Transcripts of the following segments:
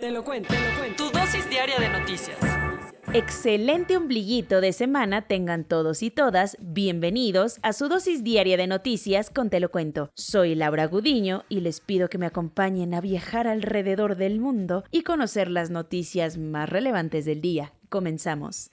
Te lo cuento, te lo cuento. Tu dosis diaria de noticias. Excelente ombliguito de semana tengan todos y todas. Bienvenidos a su dosis diaria de noticias con Te lo cuento. Soy Laura Gudiño y les pido que me acompañen a viajar alrededor del mundo y conocer las noticias más relevantes del día. Comenzamos.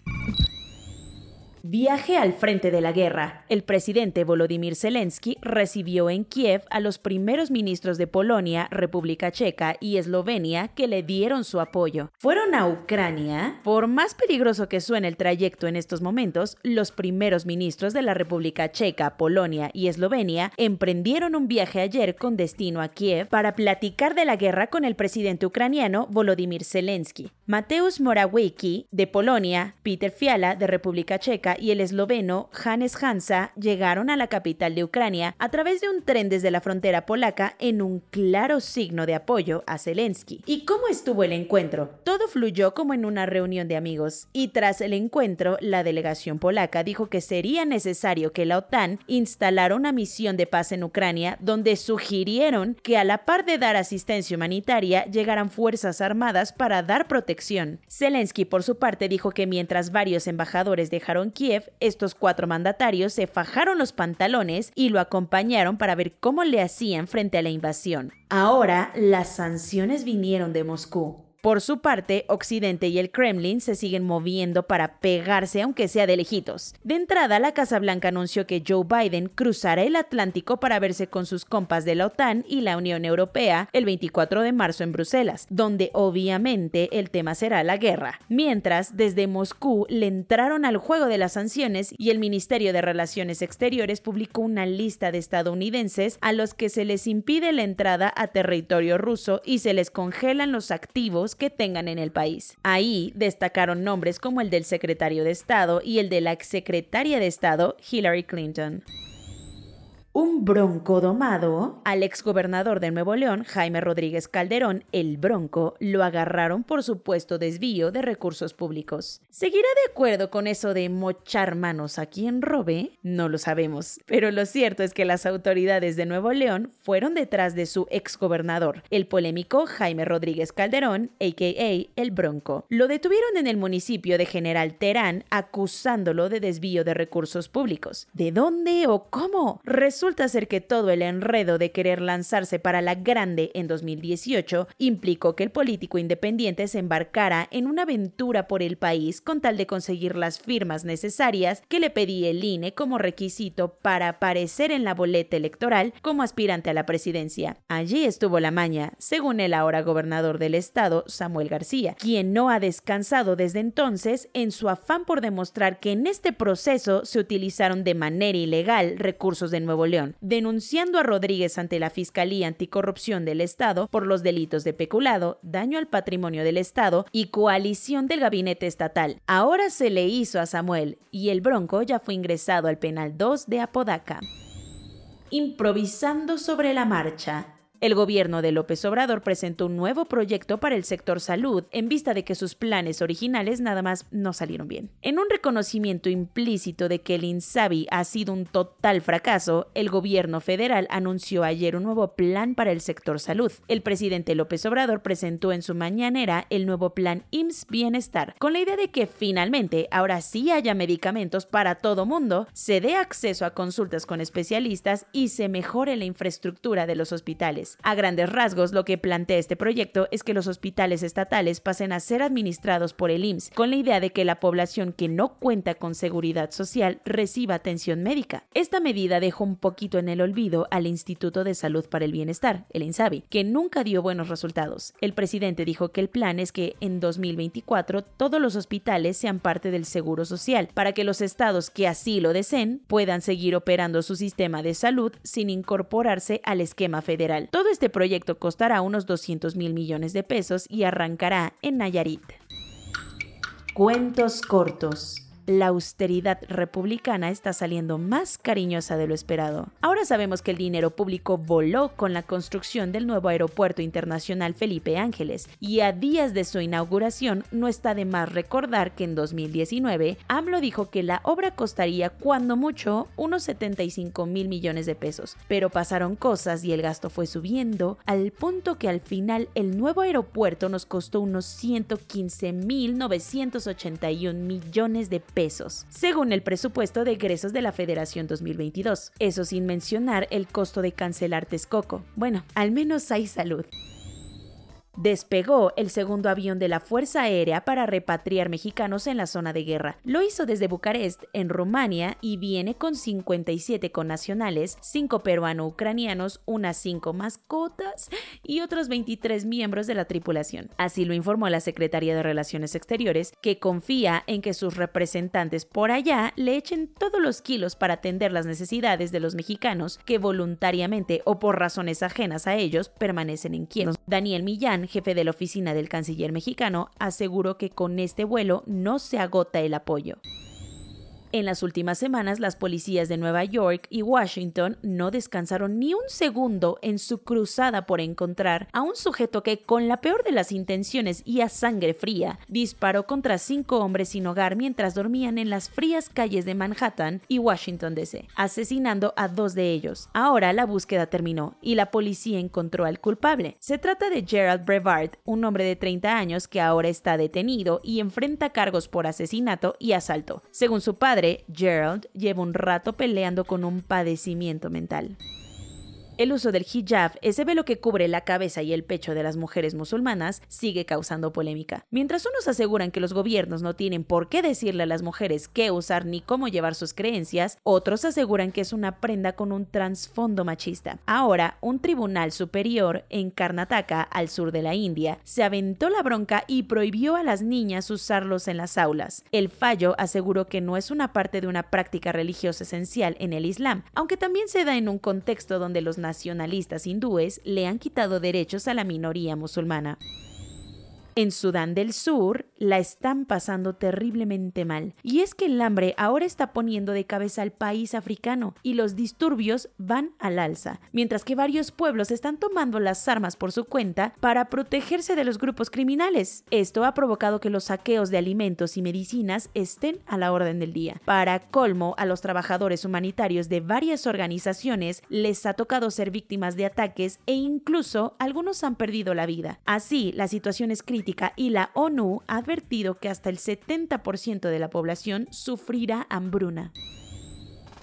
Viaje al frente de la guerra. El presidente Volodymyr Zelensky recibió en Kiev a los primeros ministros de Polonia, República Checa y Eslovenia que le dieron su apoyo. Fueron a Ucrania. Por más peligroso que suene el trayecto en estos momentos, los primeros ministros de la República Checa, Polonia y Eslovenia emprendieron un viaje ayer con destino a Kiev para platicar de la guerra con el presidente ucraniano Volodymyr Zelensky. Mateusz Morawiecki de Polonia, Peter Fiala de República Checa y el esloveno Hannes Hansa llegaron a la capital de Ucrania a través de un tren desde la frontera polaca en un claro signo de apoyo a Zelensky. ¿Y cómo estuvo el encuentro? Todo fluyó como en una reunión de amigos y tras el encuentro la delegación polaca dijo que sería necesario que la OTAN instalara una misión de paz en Ucrania donde sugirieron que a la par de dar asistencia humanitaria llegaran fuerzas armadas para dar protección. Zelensky por su parte dijo que mientras varios embajadores dejaron estos cuatro mandatarios se fajaron los pantalones y lo acompañaron para ver cómo le hacían frente a la invasión. Ahora las sanciones vinieron de Moscú. Por su parte, Occidente y el Kremlin se siguen moviendo para pegarse aunque sea de lejitos. De entrada, la Casa Blanca anunció que Joe Biden cruzará el Atlántico para verse con sus compas de la OTAN y la Unión Europea el 24 de marzo en Bruselas, donde obviamente el tema será la guerra. Mientras, desde Moscú le entraron al juego de las sanciones y el Ministerio de Relaciones Exteriores publicó una lista de estadounidenses a los que se les impide la entrada a territorio ruso y se les congelan los activos que tengan en el país. Ahí destacaron nombres como el del secretario de Estado y el de la exsecretaria de Estado Hillary Clinton un bronco domado, al exgobernador de Nuevo León, Jaime Rodríguez Calderón, el bronco, lo agarraron por supuesto desvío de recursos públicos. ¿Seguirá de acuerdo con eso de mochar manos a quien robe? No lo sabemos, pero lo cierto es que las autoridades de Nuevo León fueron detrás de su exgobernador, el polémico Jaime Rodríguez Calderón, a.k.a. el bronco. Lo detuvieron en el municipio de General Terán acusándolo de desvío de recursos públicos. ¿De dónde o cómo? Ser que todo el enredo de querer lanzarse para la grande en 2018 implicó que el político independiente se embarcara en una aventura por el país con tal de conseguir las firmas necesarias que le pedía el INE como requisito para aparecer en la boleta electoral como aspirante a la presidencia. Allí estuvo la maña, según el ahora gobernador del estado, Samuel García, quien no ha descansado desde entonces en su afán por demostrar que en este proceso se utilizaron de manera ilegal recursos de Nuevo denunciando a Rodríguez ante la Fiscalía Anticorrupción del Estado por los delitos de peculado, daño al patrimonio del Estado y coalición del gabinete estatal. Ahora se le hizo a Samuel y el Bronco ya fue ingresado al penal 2 de Apodaca. Improvisando sobre la marcha. El gobierno de López Obrador presentó un nuevo proyecto para el sector salud en vista de que sus planes originales nada más no salieron bien. En un reconocimiento implícito de que el INSABI ha sido un total fracaso, el gobierno federal anunció ayer un nuevo plan para el sector salud. El presidente López Obrador presentó en su mañanera el nuevo plan IMSS Bienestar, con la idea de que finalmente ahora sí haya medicamentos para todo mundo, se dé acceso a consultas con especialistas y se mejore la infraestructura de los hospitales. A grandes rasgos, lo que plantea este proyecto es que los hospitales estatales pasen a ser administrados por el IMSS, con la idea de que la población que no cuenta con seguridad social reciba atención médica. Esta medida dejó un poquito en el olvido al Instituto de Salud para el Bienestar, el INSABI, que nunca dio buenos resultados. El presidente dijo que el plan es que en 2024 todos los hospitales sean parte del Seguro Social, para que los estados que así lo deseen puedan seguir operando su sistema de salud sin incorporarse al esquema federal. Este proyecto costará unos 200 mil millones de pesos y arrancará en Nayarit. Cuentos cortos la austeridad republicana está saliendo más cariñosa de lo esperado. Ahora sabemos que el dinero público voló con la construcción del nuevo aeropuerto internacional Felipe Ángeles y a días de su inauguración no está de más recordar que en 2019 AMLO dijo que la obra costaría cuando mucho unos 75 mil millones de pesos, pero pasaron cosas y el gasto fue subiendo al punto que al final el nuevo aeropuerto nos costó unos 115 mil 981 millones de pesos pesos, según el presupuesto de egresos de la Federación 2022. Eso sin mencionar el costo de cancelar Texcoco. Bueno, al menos hay salud. Despegó el segundo avión de la Fuerza Aérea para repatriar mexicanos en la zona de guerra. Lo hizo desde Bucarest, en Rumania, y viene con 57 connacionales, 5 peruano-ucranianos, unas 5 mascotas y otros 23 miembros de la tripulación. Así lo informó la Secretaría de Relaciones Exteriores, que confía en que sus representantes por allá le echen todos los kilos para atender las necesidades de los mexicanos que voluntariamente o por razones ajenas a ellos permanecen en Kiev. Daniel Millán jefe de la oficina del canciller mexicano, aseguró que con este vuelo no se agota el apoyo. En las últimas semanas, las policías de Nueva York y Washington no descansaron ni un segundo en su cruzada por encontrar a un sujeto que, con la peor de las intenciones y a sangre fría, disparó contra cinco hombres sin hogar mientras dormían en las frías calles de Manhattan y Washington DC, asesinando a dos de ellos. Ahora la búsqueda terminó y la policía encontró al culpable. Se trata de Gerald Brevard, un hombre de 30 años que ahora está detenido y enfrenta cargos por asesinato y asalto. Según su padre, Gerald, lleva un rato peleando con un padecimiento mental. El uso del hijab, ese velo que cubre la cabeza y el pecho de las mujeres musulmanas, sigue causando polémica. Mientras unos aseguran que los gobiernos no tienen por qué decirle a las mujeres qué usar ni cómo llevar sus creencias, otros aseguran que es una prenda con un trasfondo machista. Ahora, un tribunal superior en Karnataka, al sur de la India, se aventó la bronca y prohibió a las niñas usarlos en las aulas. El fallo aseguró que no es una parte de una práctica religiosa esencial en el Islam, aunque también se da en un contexto donde los nacionalistas hindúes le han quitado derechos a la minoría musulmana. En Sudán del Sur la están pasando terriblemente mal. Y es que el hambre ahora está poniendo de cabeza al país africano y los disturbios van al alza, mientras que varios pueblos están tomando las armas por su cuenta para protegerse de los grupos criminales. Esto ha provocado que los saqueos de alimentos y medicinas estén a la orden del día. Para colmo, a los trabajadores humanitarios de varias organizaciones les ha tocado ser víctimas de ataques e incluso algunos han perdido la vida. Así, la situación es crítica y la ONU ha advertido que hasta el 70% de la población sufrirá hambruna.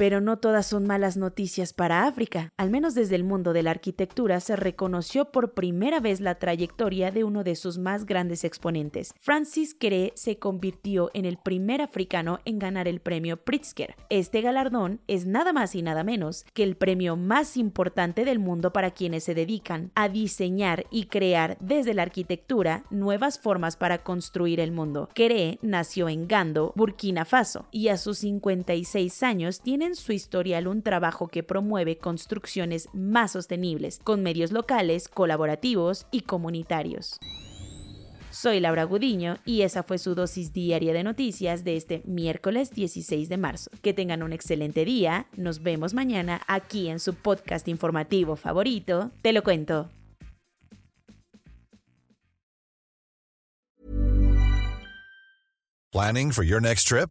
Pero no todas son malas noticias para África. Al menos desde el mundo de la arquitectura se reconoció por primera vez la trayectoria de uno de sus más grandes exponentes. Francis Kere se convirtió en el primer africano en ganar el premio Pritzker. Este galardón es nada más y nada menos que el premio más importante del mundo para quienes se dedican a diseñar y crear desde la arquitectura nuevas formas para construir el mundo. Kere nació en Gando, Burkina Faso, y a sus 56 años tiene su historial un trabajo que promueve construcciones más sostenibles, con medios locales, colaborativos y comunitarios. Soy Laura Gudiño y esa fue su dosis diaria de noticias de este miércoles 16 de marzo. Que tengan un excelente día, nos vemos mañana aquí en su podcast informativo favorito, Te lo cuento. Planning for your next trip?